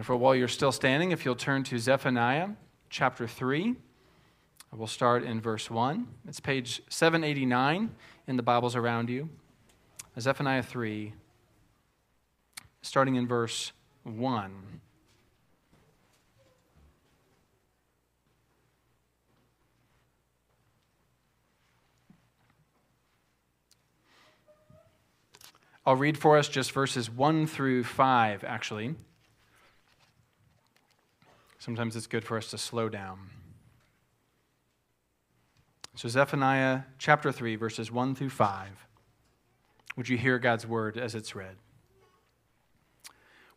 Wonderful. While you're still standing, if you'll turn to Zephaniah chapter 3, we'll start in verse 1. It's page 789 in the Bibles around you. Zephaniah 3, starting in verse 1. I'll read for us just verses 1 through 5, actually. Sometimes it's good for us to slow down. So, Zephaniah chapter 3, verses 1 through 5. Would you hear God's word as it's read?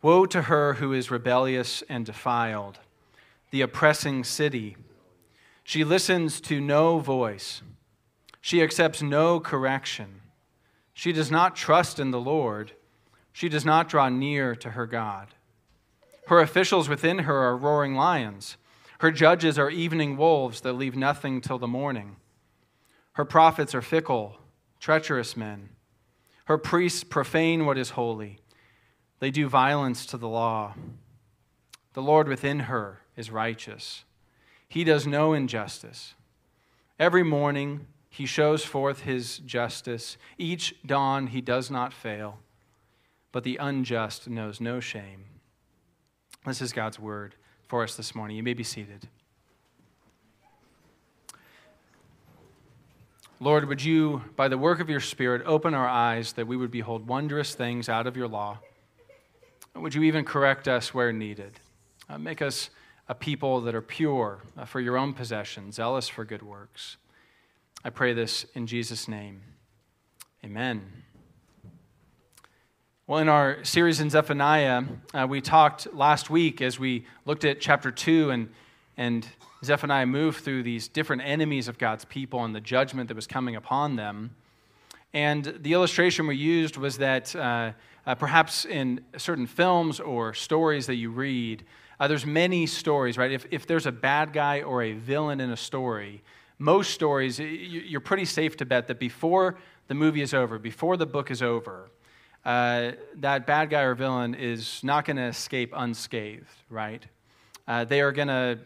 Woe to her who is rebellious and defiled, the oppressing city. She listens to no voice, she accepts no correction. She does not trust in the Lord, she does not draw near to her God. Her officials within her are roaring lions. Her judges are evening wolves that leave nothing till the morning. Her prophets are fickle, treacherous men. Her priests profane what is holy. They do violence to the law. The Lord within her is righteous. He does no injustice. Every morning he shows forth his justice. Each dawn he does not fail. But the unjust knows no shame. This is God's word for us this morning. You may be seated. Lord, would you, by the work of your Spirit, open our eyes that we would behold wondrous things out of your law? Would you even correct us where needed? Uh, make us a people that are pure uh, for your own possession, zealous for good works. I pray this in Jesus' name. Amen. Well, in our series in Zephaniah, uh, we talked last week as we looked at chapter 2 and, and Zephaniah moved through these different enemies of God's people and the judgment that was coming upon them. And the illustration we used was that uh, uh, perhaps in certain films or stories that you read, uh, there's many stories, right? If, if there's a bad guy or a villain in a story, most stories, you're pretty safe to bet that before the movie is over, before the book is over, uh, that bad guy or villain is not going to escape unscathed, right? Uh, they are going to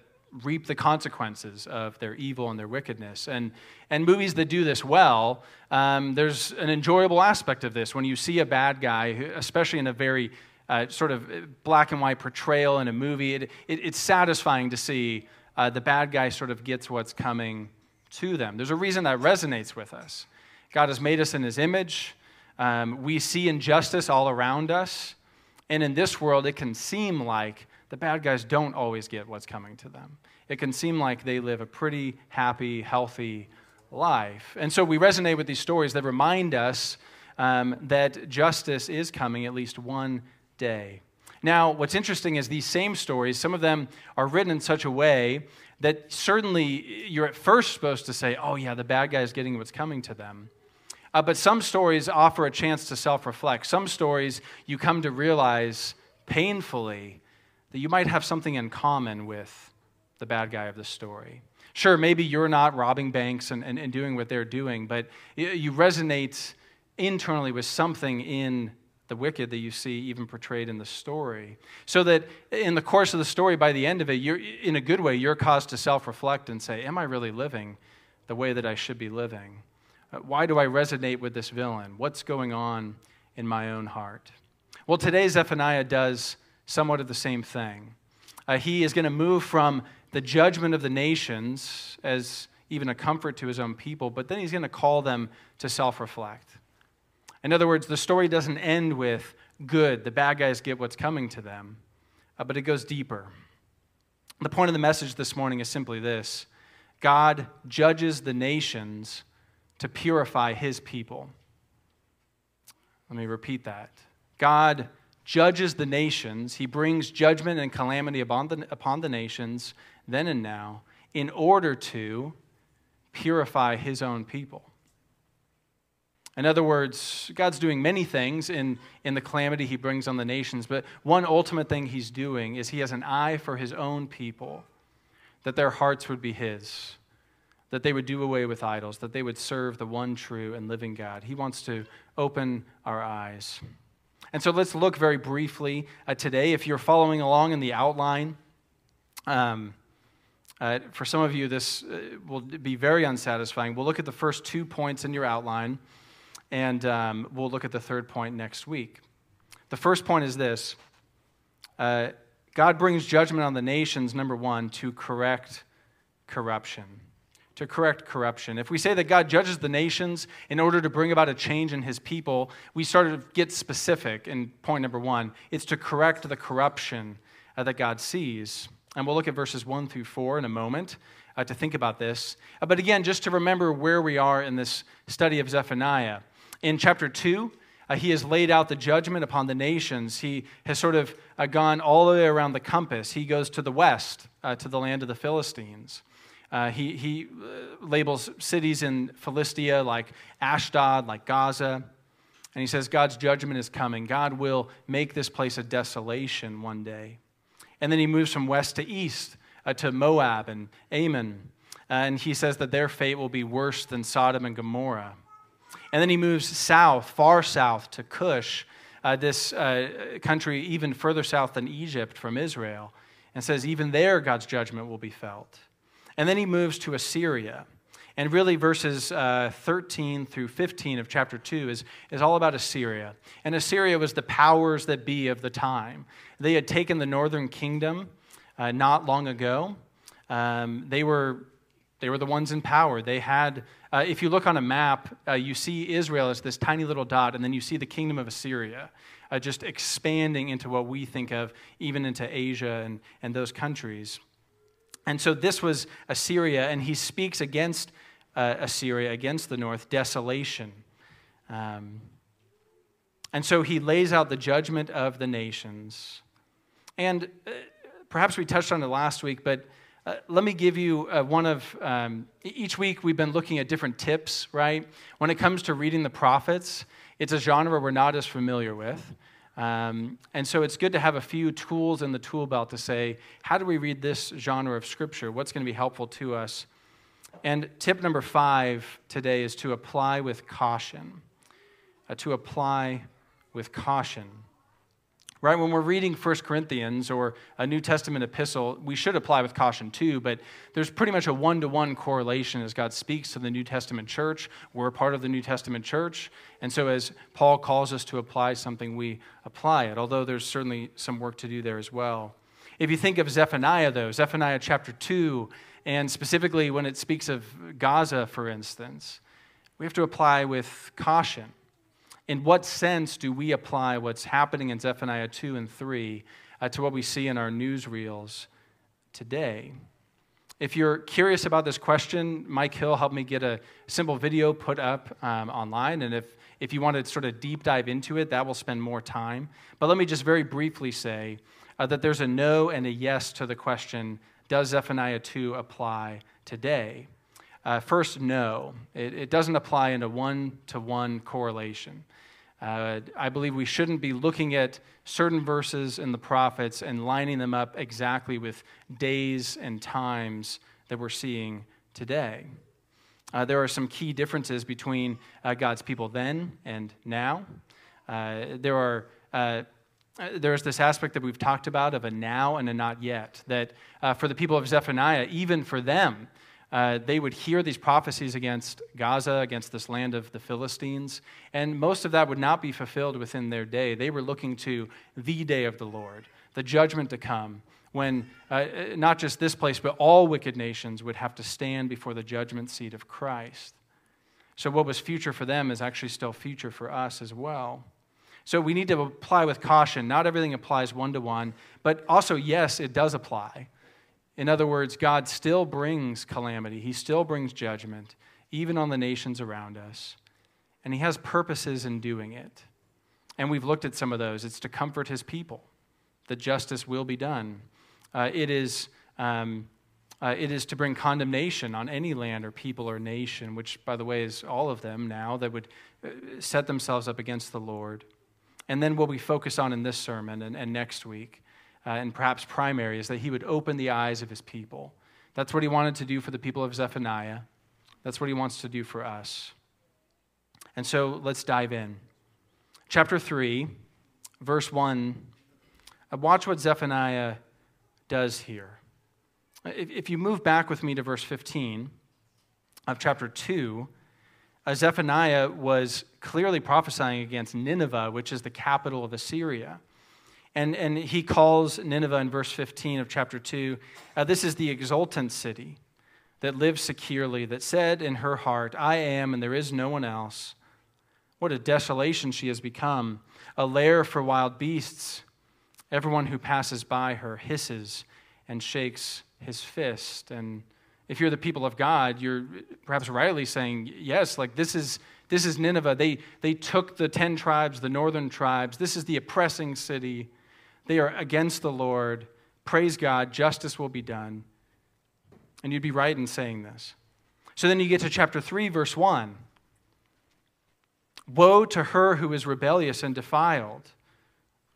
reap the consequences of their evil and their wickedness. And, and movies that do this well, um, there's an enjoyable aspect of this. When you see a bad guy, especially in a very uh, sort of black and white portrayal in a movie, it, it, it's satisfying to see uh, the bad guy sort of gets what's coming to them. There's a reason that resonates with us. God has made us in his image. Um, we see injustice all around us. And in this world, it can seem like the bad guys don't always get what's coming to them. It can seem like they live a pretty happy, healthy life. And so we resonate with these stories that remind us um, that justice is coming at least one day. Now, what's interesting is these same stories, some of them are written in such a way that certainly you're at first supposed to say, oh, yeah, the bad guy is getting what's coming to them. Uh, but some stories offer a chance to self reflect. Some stories you come to realize painfully that you might have something in common with the bad guy of the story. Sure, maybe you're not robbing banks and, and, and doing what they're doing, but you resonate internally with something in the wicked that you see even portrayed in the story. So that in the course of the story, by the end of it, you're, in a good way, you're caused to self reflect and say, Am I really living the way that I should be living? Uh, why do I resonate with this villain? What's going on in my own heart? Well, today Zephaniah does somewhat of the same thing. Uh, he is going to move from the judgment of the nations as even a comfort to his own people, but then he's going to call them to self reflect. In other words, the story doesn't end with good, the bad guys get what's coming to them, uh, but it goes deeper. The point of the message this morning is simply this God judges the nations to purify his people. Let me repeat that. God judges the nations, he brings judgment and calamity upon the, upon the nations, then and now, in order to purify his own people. In other words, God's doing many things in, in the calamity he brings on the nations, but one ultimate thing he's doing is he has an eye for his own people, that their hearts would be his that they would do away with idols, that they would serve the one true and living God. He wants to open our eyes. And so let's look very briefly uh, today. If you're following along in the outline, um, uh, for some of you, this uh, will be very unsatisfying. We'll look at the first two points in your outline, and um, we'll look at the third point next week. The first point is this uh, God brings judgment on the nations, number one, to correct corruption. To correct corruption. If we say that God judges the nations in order to bring about a change in his people, we start to get specific in point number one. It's to correct the corruption uh, that God sees. And we'll look at verses 1 through 4 in a moment uh, to think about this. Uh, but again, just to remember where we are in this study of Zephaniah. In chapter 2, uh, he has laid out the judgment upon the nations. He has sort of uh, gone all the way around the compass. He goes to the west, uh, to the land of the Philistines. Uh, he he labels cities in Philistia like Ashdod, like Gaza. And he says God's judgment is coming. God will make this place a desolation one day. And then he moves from west to east uh, to Moab and Ammon. Uh, and he says that their fate will be worse than Sodom and Gomorrah. And then he moves south, far south, to Cush, uh, this uh, country even further south than Egypt from Israel, and says even there God's judgment will be felt. And then he moves to Assyria. And really, verses uh, 13 through 15 of chapter 2 is, is all about Assyria. And Assyria was the powers that be of the time. They had taken the northern kingdom uh, not long ago. Um, they, were, they were the ones in power. They had, uh, if you look on a map, uh, you see Israel as this tiny little dot, and then you see the kingdom of Assyria. Uh, just expanding into what we think of, even into Asia and, and those countries. And so this was Assyria, and he speaks against uh, Assyria, against the north, desolation. Um, and so he lays out the judgment of the nations. And uh, perhaps we touched on it last week, but uh, let me give you uh, one of um, each week we've been looking at different tips, right? When it comes to reading the prophets, it's a genre we're not as familiar with. Um, and so it's good to have a few tools in the tool belt to say, how do we read this genre of scripture? What's going to be helpful to us? And tip number five today is to apply with caution. Uh, to apply with caution. Right? When we're reading 1 Corinthians or a New Testament epistle, we should apply with caution too, but there's pretty much a one to one correlation as God speaks to the New Testament church. We're a part of the New Testament church. And so as Paul calls us to apply something, we apply it, although there's certainly some work to do there as well. If you think of Zephaniah, though, Zephaniah chapter 2 and specifically, when it speaks of Gaza, for instance, we have to apply with caution. In what sense do we apply what's happening in Zephaniah 2 and 3 uh, to what we see in our newsreels today? If you're curious about this question, Mike Hill helped me get a simple video put up um, online. And if, if you want to sort of deep dive into it, that will spend more time. But let me just very briefly say uh, that there's a no and a yes to the question does Zephaniah 2 apply today? Uh, first, no. It, it, doesn't apply in a one to one correlation. Uh, I believe we shouldn't be looking at certain verses in the prophets and lining them up exactly with days and times that we're seeing today. Uh, there are some key differences between uh, God's people then and now. Uh, there are uh, uh, there's this aspect that we've talked about of a now and a not yet. That for the people of Zephaniah, even for them, uh, they would hear these prophecies against Gaza, against this land of the Philistines, and most of that would not be fulfilled within their day. They were looking to the day of the Lord, the judgment to come, when uh, not just this place, but all wicked nations would have to stand before the judgment seat of Christ. So, what was future for them is actually still future for us as well. So we need to apply with caution. Not everything applies one to one, but also, yes, it does apply. In other words, God still brings calamity, He still brings judgment, even on the nations around us. And He has purposes in doing it. And we've looked at some of those. It's to comfort His people, that justice will be done. Uh, it is. Um, uh, it is to bring condemnation on any land or people or nation, which, by the way, is all of them now that would uh, set themselves up against the Lord. And then what we focus on in this sermon and, and next week, uh, and perhaps primary, is that he would open the eyes of his people. That's what he wanted to do for the people of Zephaniah. That's what he wants to do for us. And so let's dive in. Chapter 3 verse 1, uh, watch what Zephaniah does here. If, you move back with me to verse 15 of chapter 2, uh, Zephaniah was clearly prophesying against Nineveh, which is the capital of Assyria. And, and he calls Nineveh in verse 15 of chapter 2 uh, this is the exultant city that lives securely, that said in her heart, I am, and there is no one else. What a desolation she has become, a lair for wild beasts. Everyone who passes by her hisses and shakes his fist. And if you're the people of God, you're perhaps rightly saying, yes, like this is, this is Nineveh. They, they took the 10 tribes, the northern tribes. This is the oppressing city. They are against the Lord. Praise God, justice will be done. And you'd be right in saying this. So then you get to chapter 3, verse 1. Woe to her who is rebellious and defiled.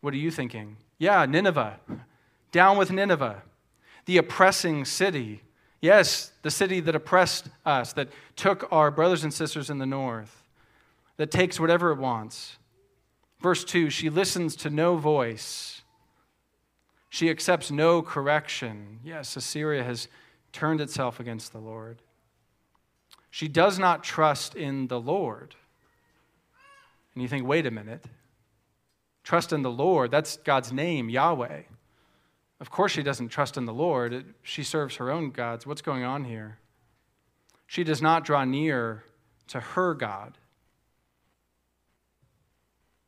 What are you thinking? Yeah, Nineveh. Down with Nineveh, the oppressing city. Yes, the city that oppressed us, that took our brothers and sisters in the north, that takes whatever it wants. Verse 2 She listens to no voice, she accepts no correction. Yes, Assyria has turned itself against the Lord. She does not trust in the Lord. And you think, wait a minute. Trust in the Lord, that's God's name, Yahweh. Of course, she doesn't trust in the Lord. She serves her own gods. What's going on here? She does not draw near to her God.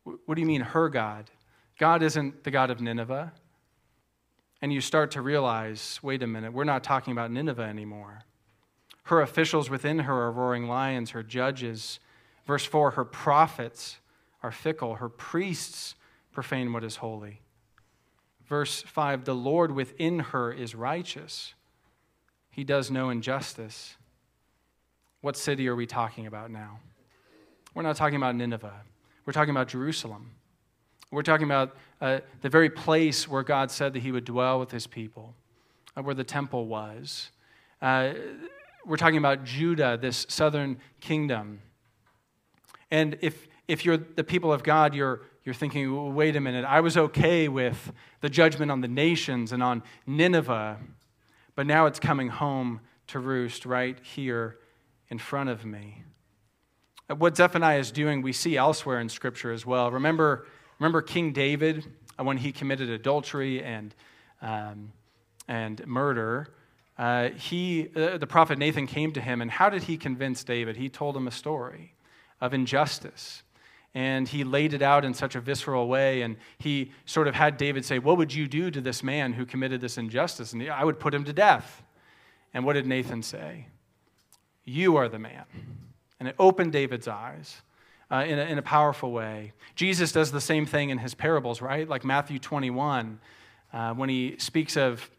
What do you mean, her God? God isn't the God of Nineveh and you start to realize wait a minute, we're not talking about Nineveh anymore. Her officials within her are roaring lions, her judges. Verse 4 her prophets are fickle, her priests profane what is holy. Verse 5 the Lord within her is righteous, he does no injustice. What city are we talking about now? We're not talking about Nineveh, we're talking about Jerusalem. We're talking about uh, the very place where God said that He would dwell with His people, uh, where the temple was. Uh, we're talking about Judah, this southern kingdom. And if, if you're the people of God, you're, you're thinking, wait a minute, I was okay with the judgment on the nations and on Nineveh, but now it's coming home to roost right here in front of me. Uh, what Zephaniah is doing, we see elsewhere in Scripture as well. Remember Remember King David uh, when he committed adultery and, um, and murder? Uh, he, uh, the prophet Nathan came to him, and how did he convince David? He told him a story of injustice. And he laid it out in such a visceral way, and he sort of had David say, What would you do to this man who committed this injustice? And I would put him to death. And what did Nathan say? You are the man. And it opened David's eyes uh, in, a, in a powerful way. Jesus does the same thing in his parables, right? Like Matthew 21, uh, when he speaks of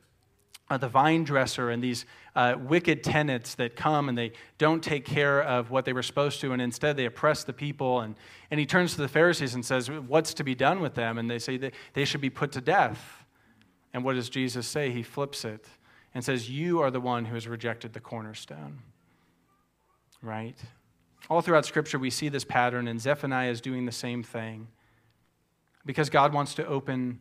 uh, the vine dresser and these uh, wicked tenants that come and they don't take care of what they were supposed to, and instead they oppress the people. And, and he turns to the Pharisees and says, What's to be done with them? And they say that they should be put to death. And what does Jesus say? He flips it and says, You are the one who has rejected the cornerstone. Right? All throughout Scripture, we see this pattern, and Zephaniah is doing the same thing because God wants to open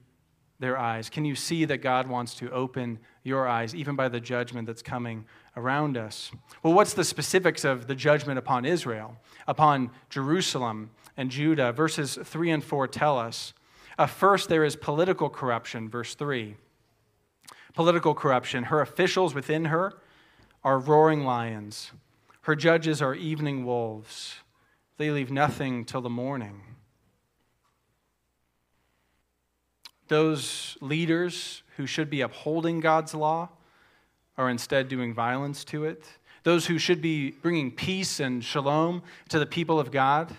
their eyes. Can you see that God wants to open your eyes, even by the judgment that's coming around us? Well, what's the specifics of the judgment upon Israel, upon Jerusalem and Judah? Verses 3 and 4 tell us. Uh, first, there is political corruption, verse 3. Political corruption. Her officials within her are roaring lions. Her judges are evening wolves. They leave nothing till the morning. Those leaders who should be upholding God's law are instead doing violence to it. Those who should be bringing peace and shalom to the people of God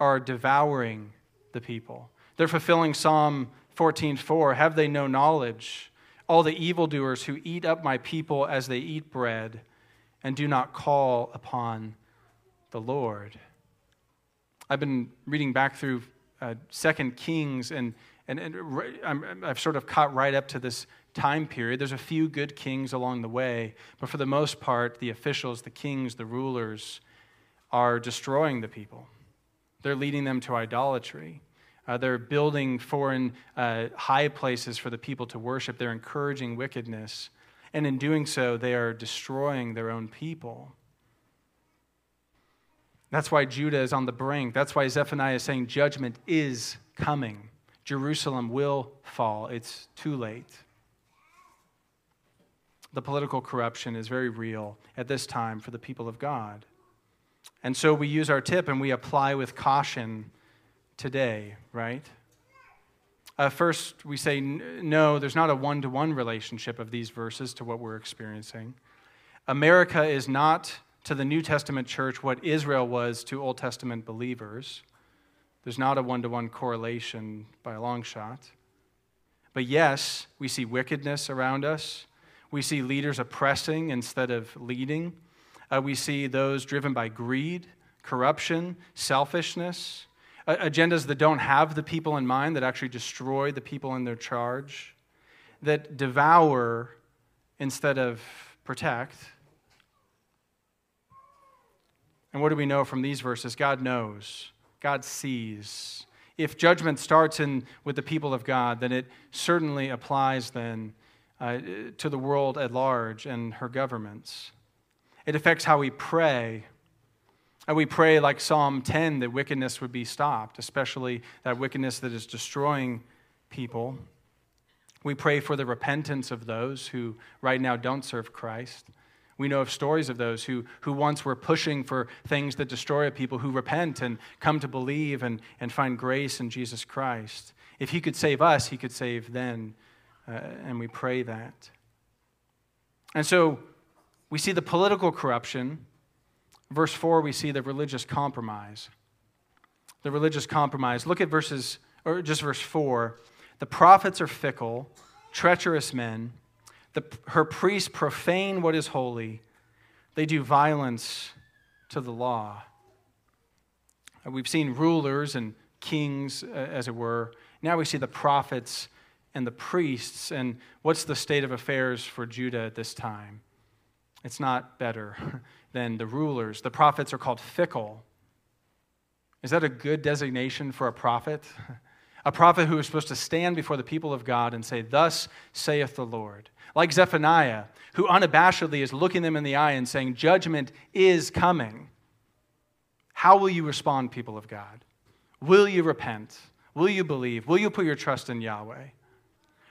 are devouring the people. They're fulfilling Psalm 14:4, "Have they no knowledge? All the evildoers who eat up my people as they eat bread." And do not call upon the Lord. I've been reading back through uh, Second Kings, and, and, and i have sort of caught right up to this time period. There's a few good kings along the way, but for the most part, the officials, the kings, the rulers are destroying the people. They're leading them to idolatry. Uh, they're building foreign uh, high places for the people to worship. They're encouraging wickedness. And in doing so, they are destroying their own people. That's why Judah is on the brink. That's why Zephaniah is saying judgment is coming. Jerusalem will fall. It's too late. The political corruption is very real at this time for the people of God. And so we use our tip and we apply with caution today, right? Uh, first, we say no, there's not a one to one relationship of these verses to what we're experiencing. America is not to the New Testament church what Israel was to Old Testament believers. There's not a one to one correlation by a long shot. But yes, we see wickedness around us. We see leaders oppressing instead of leading. Uh, we see those driven by greed, corruption, selfishness, agendas that don't have the people in mind, that actually destroy the people in their charge, that devour instead of protect. And what do we know from these verses? God knows, God sees. If judgment starts in, with the people of God, then it certainly applies then uh, to the world at large and her governments. It affects how we pray. And we pray, like Psalm 10, that wickedness would be stopped, especially that wickedness that is destroying people. We pray for the repentance of those who right now don't serve Christ. We know of stories of those who, who once were pushing for things that destroy people who repent and come to believe and, and find grace in Jesus Christ. If He could save us, He could save then. Uh, and we pray that. And so we see the political corruption. Verse 4, we see the religious compromise. The religious compromise. Look at verses, or just verse 4. The prophets are fickle, treacherous men. The, her priests profane what is holy. They do violence to the law. Uh, we've seen rulers and kings, uh, as it were. Now we see the prophets and the priests. And what's the state of affairs for Judah at this time? It's not better than the rulers. The prophets are called fickle. Is that a good designation for a prophet? A prophet who is supposed to stand before the people of God and say, Thus saith the Lord. Like Zephaniah, who unabashedly is looking them in the eye and saying, Judgment is coming. How will you respond, people of God? Will you repent? Will you believe? Will you put your trust in Yahweh?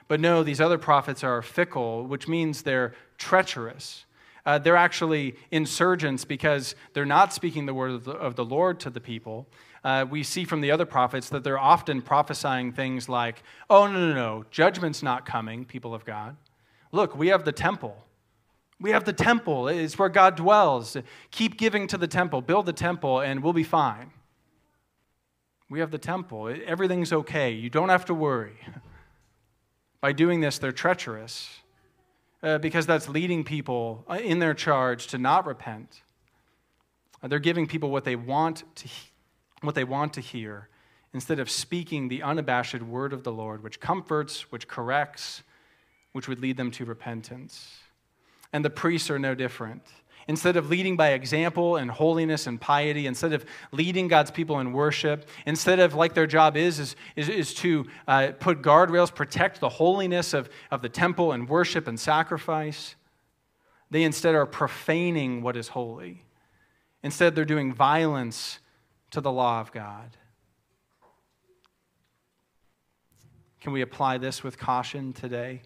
But no, these other prophets are fickle, which means they're treacherous. Uh, they're actually insurgents because they're not speaking the word of the, of the Lord to the people. Uh, we see from the other prophets that they're often prophesying things like, oh, no, no, no, judgment's not coming, people of God. Look, we have the temple. We have the temple. It's where God dwells. Keep giving to the temple, build the temple, and we'll be fine. We have the temple. Everything's okay. You don't have to worry. By doing this, they're treacherous uh, because that's leading people uh, in their charge to not repent. Uh, they're giving people what they want to, what they want to hear instead of speaking the unabashed word of the Lord, which comforts, which corrects, which would lead them to repentance. And the priests are no different. Instead of leading by example and holiness and piety, instead of leading God's people in worship, instead of like their job is, is, is, is to uh, put guardrails, protect the holiness of, of the temple and worship and sacrifice, they instead are profaning what is holy. Instead, they're doing violence to the law of God. Can we apply this with caution today?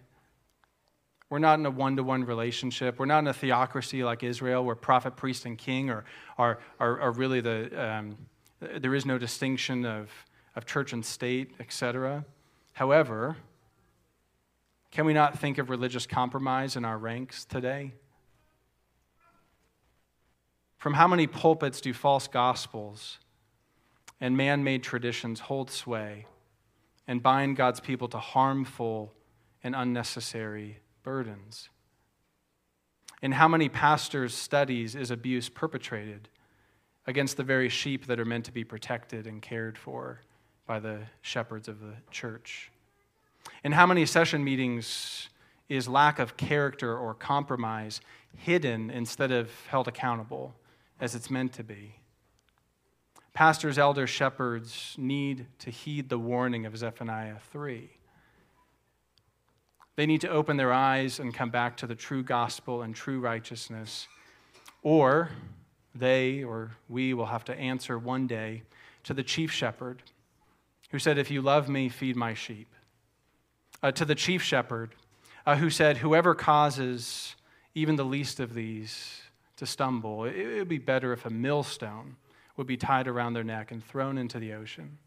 We're not in a one to one relationship. We're not in a theocracy like Israel where prophet, priest, and king are, are, are, are really the, um, there is no distinction of, of church and state, etc. However, can we not think of religious compromise in our ranks today? From how many pulpits do false gospels and man made traditions hold sway and bind God's people to harmful and unnecessary burdens? In how many pastors' studies is abuse perpetrated against the very sheep that are meant to be protected and cared for by the shepherds of the church? In how many session meetings is lack of character or compromise hidden instead of held accountable as it's meant to be? Pastors, elders, shepherds need to heed the warning of Zephaniah 3. They need to open their eyes and come back to the true gospel and true righteousness. Or they or we will have to answer one day to the chief shepherd who said, If you love me, feed my sheep. Uh, to the chief shepherd uh, who said, Whoever causes even the least of these to stumble, it, would be better if a millstone would be tied around their neck and thrown into the ocean.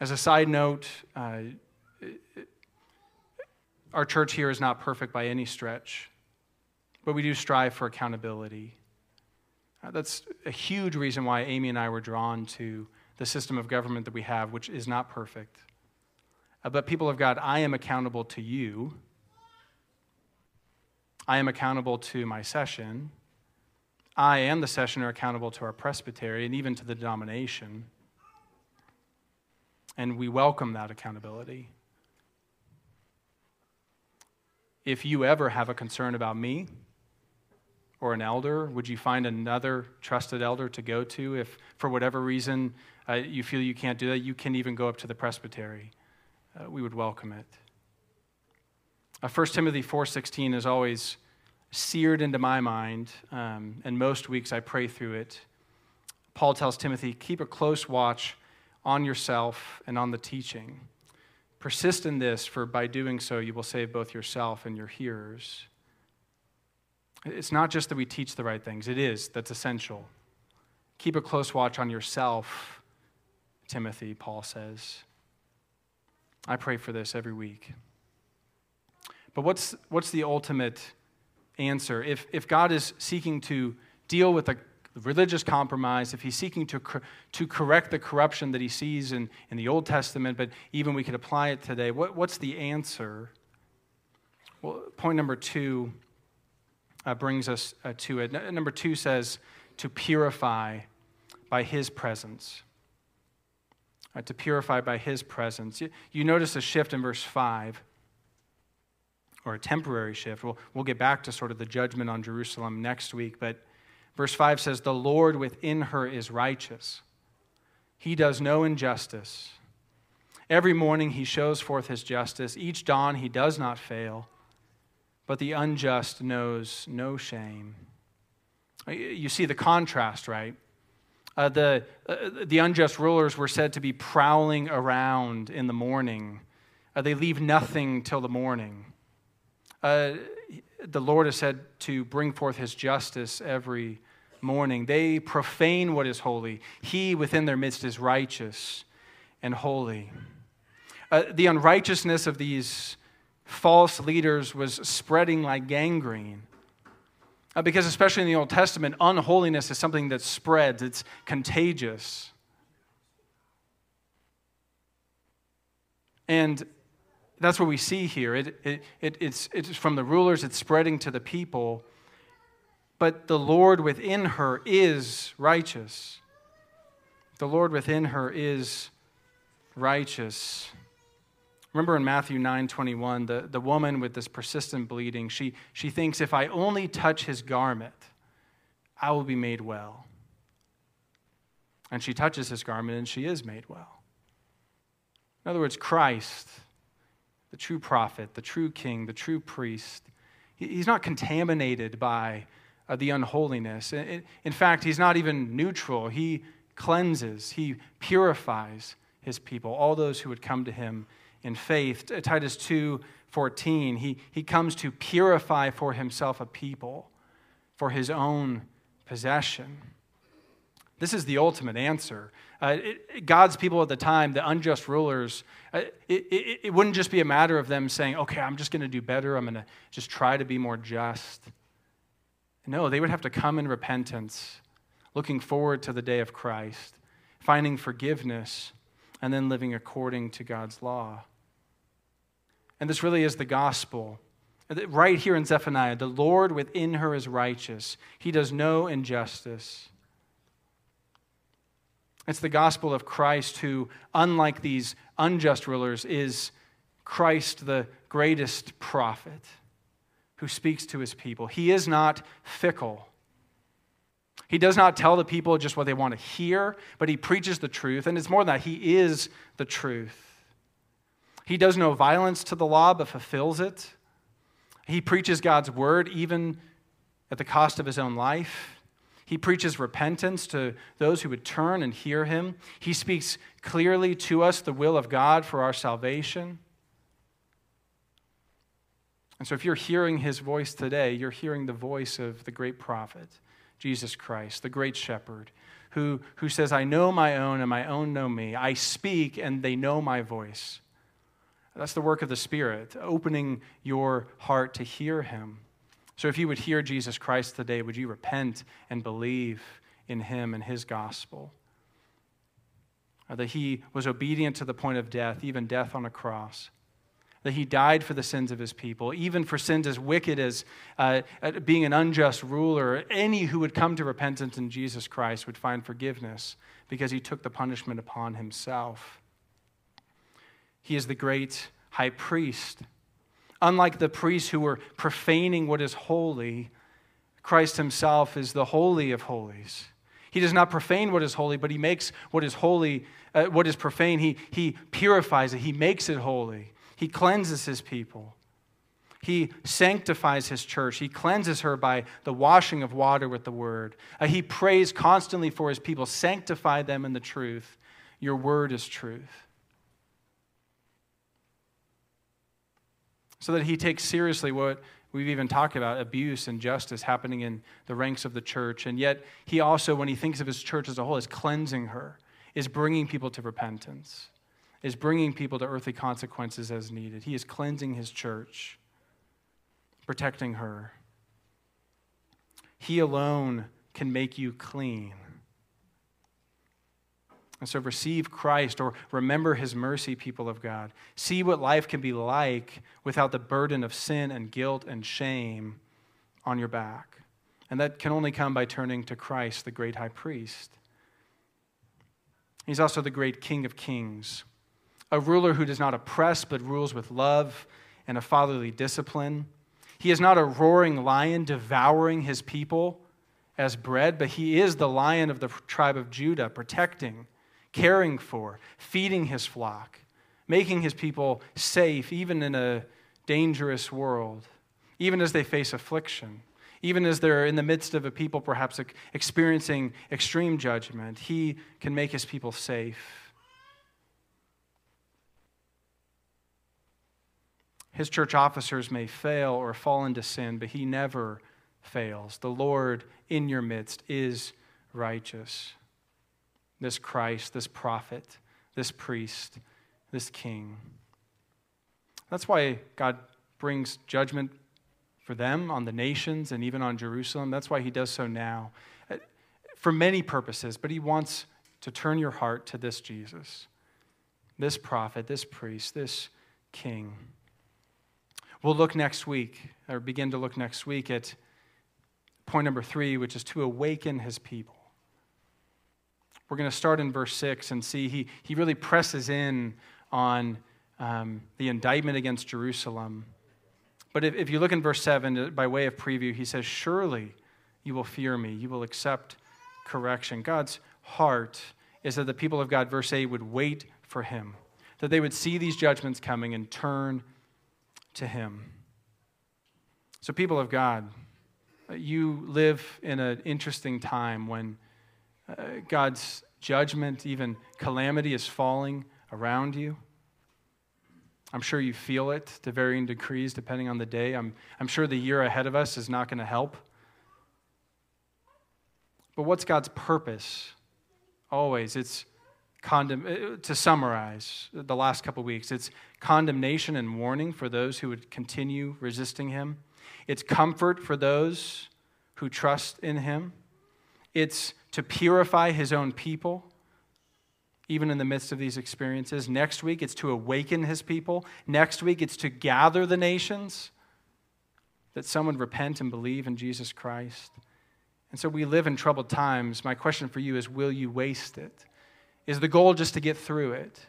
As a side note, uh, our church here is not perfect by any stretch, but we do strive for accountability. Uh, that's a huge reason why Amy and I were drawn to the system of government that we have, which is not perfect. Uh, but, people of God, I am accountable to you. I am accountable to my session. I and the session are accountable to our presbytery and even to the denomination. And we welcome that accountability. If you ever have a concern about me or an elder, would you find another trusted elder to go to? If for whatever reason uh, you feel you can't do that, you can even go up to the presbytery. Uh, we would welcome it. Uh, 1 Timothy 4.16 is always seared into my mind, um, and most weeks I pray through it. Paul tells Timothy, keep a close watch on yourself and on the teaching. Persist in this, for by doing so, you will save both yourself and your hearers. It's not just that we teach the right things, it is, that's essential. Keep a close watch on yourself, Timothy, Paul says. I pray for this every week. But what's, what's the ultimate answer? If, if God is seeking to deal with a religious compromise, if he's seeking to, to correct the corruption that he sees in, in the Old Testament, but even we could apply it today, what, what's the answer? Well, point number two uh, brings us uh, to it. N- number two says to purify by his presence. Uh, to purify by his presence. You, you notice a shift in verse 5 or a temporary shift. We'll, we'll get back to sort of the judgment on Jerusalem next week, but Verse 5 says, The Lord within her is righteous. He does no injustice. Every morning he shows forth his justice. Each dawn he does not fail, but the unjust knows no shame. You see the contrast, right? Uh, the, uh, the unjust rulers were said to be prowling around in the morning. Uh, they leave nothing till the morning. The Lord is said to bring forth his justice every morning. They profane what is holy. He within their midst is righteous and holy. Uh, the unrighteousness of these false leaders was spreading like gangrene. Uh, because, especially in the Old Testament, unholiness is something that spreads, it's contagious. And that's what we see here. It, it, it, it's, it's from the rulers, it's spreading to the people. But the Lord within her is righteous. The Lord within her is righteous. Remember in Matthew 9 21, the, the woman with this persistent bleeding, she, she thinks, if I only touch his garment, I will be made well. And she touches his garment and she is made well. In other words, Christ the true prophet, the true king, the true priest. He's not contaminated by uh, the unholiness. In fact, he's not even neutral. He cleanses, he purifies his people, all those who would come to him in faith. Titus 2:14, he, he comes to purify for himself a people for his own possession. This is the ultimate answer. Uh, it, God's people at the time, the unjust rulers, uh, it, it, it wouldn't just be a matter of them saying, okay, I'm just going to do better. I'm going to just try to be more just. No, they would have to come in repentance, looking forward to the day of Christ, finding forgiveness, and then living according to God's law. And this really is the gospel. Right here in Zephaniah, the Lord within her is righteous, He does no injustice. It's the gospel of Christ, who, unlike these unjust rulers, is Christ, the greatest prophet, who speaks to his people. He is not fickle. He does not tell the people just what they want to hear, but he preaches the truth. And it's more than that, he is the truth. He does no violence to the law, but fulfills it. He preaches God's word even at the cost of his own life. He preaches repentance to those who would turn and hear him. He speaks clearly to us the will of God for our salvation. And so, if you're hearing his voice today, you're hearing the voice of the great prophet, Jesus Christ, the great shepherd, who, who says, I know my own, and my own know me. I speak, and they know my voice. That's the work of the Spirit, opening your heart to hear him. So if you would hear Jesus Christ today, would you repent and believe in him and his gospel? That he was obedient to the point of death, even death on a cross. That he died for the sins of his people, even for sins as wicked as uh, being an unjust ruler. Any who would come to repentance in Jesus Christ would find forgiveness because he took the punishment upon himself. He is the great high priest Unlike the priests who were profaning what is holy, Christ himself is the holy of holies. He does not profane what is holy, but he makes what is holy, uh, what is profane, he, he purifies it. He makes it holy. He cleanses his people. He sanctifies his church. He cleanses her by the washing of water with the word. Uh, he prays constantly for his people. Sanctify them in the truth. Your word is truth. So that he takes seriously what we've even talked about abuse and justice happening in the ranks of the church. And yet, he also, when he thinks of his church as a whole, is cleansing her, is bringing people to repentance, is bringing people to earthly consequences as needed. He is cleansing his church, protecting her. He alone can make you clean. And so receive Christ or remember his mercy, people of God. See what life can be like without the burden of sin and guilt and shame on your back. And that can only come by turning to Christ, the great high priest. He's also the great King of kings, a ruler who does not oppress but rules with love and a fatherly discipline. He is not a roaring lion devouring his people as bread, but he is the lion of the tribe of Judah, protecting caring for, feeding his flock, making his people safe, even in a dangerous world, even as they face affliction, even as they're in the midst of a people perhaps experiencing extreme judgment. He can make his people safe. His church officers may fail or fall into sin, but he never fails. The Lord in your midst is righteous this Christ, this prophet, this priest, this king. That's why God brings judgment for them on the nations and even on Jerusalem. That's why he does so now uh, for many purposes, but he wants to turn your heart to this Jesus, this prophet, this priest, this king. We'll look next week, or begin to look next week at point number three, which is to awaken his people. We're going to start in verse 6 and see he, he really presses in on um, the indictment against Jerusalem. But if, if you look in verse 7, uh, by way of preview, he says, Surely you will fear me, you will accept correction. God's heart is that the people of God, verse 8, would wait for him, that they would see these judgments coming and turn to him. So, people of God, uh, you live in an interesting time when uh, God's judgment, even calamity, is falling around you. I'm sure you feel it to varying degrees depending on the day. I'm, I'm sure the year ahead of us is not going to help. But what's God's purpose? Always, it's uh, to summarize the last couple weeks, it's condemnation and warning for those who would continue resisting Him. It's comfort for those who trust in Him. It's to purify his own people, even in the midst of these experiences. Next week, it's to awaken his people. Next week, it's to gather the nations that some would repent and believe in Jesus Christ. And so we live in troubled times. My question for you is will you waste it? Is the goal just to get through it?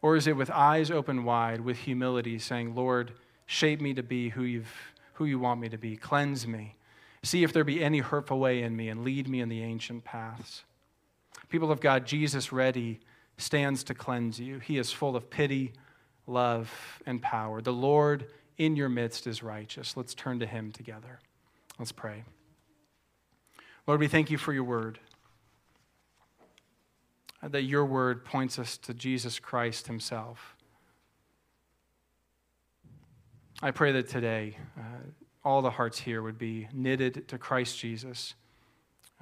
Or is it with eyes open wide, with humility, saying, Lord, shape me to be who, you've, who you want me to be, cleanse me? See if there be any hurtful way in me and lead me in the ancient paths. People of God, Jesus ready stands to cleanse you. He is full of pity, love, and power. The Lord in your midst is righteous. Let's turn to him together. Let's pray. Lord, we thank you for your word. That your word points us to Jesus Christ himself. I pray that today, uh, all the hearts here would be knitted to Christ Jesus,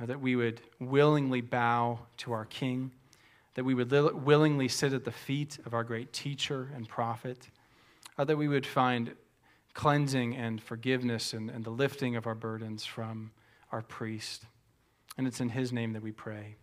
uh, that we would willingly bow to our King, that we would li- willingly sit at the feet of our great teacher and prophet, uh, that we would find cleansing and forgiveness and, and the lifting of our burdens from our priest. And it's in his name that we pray.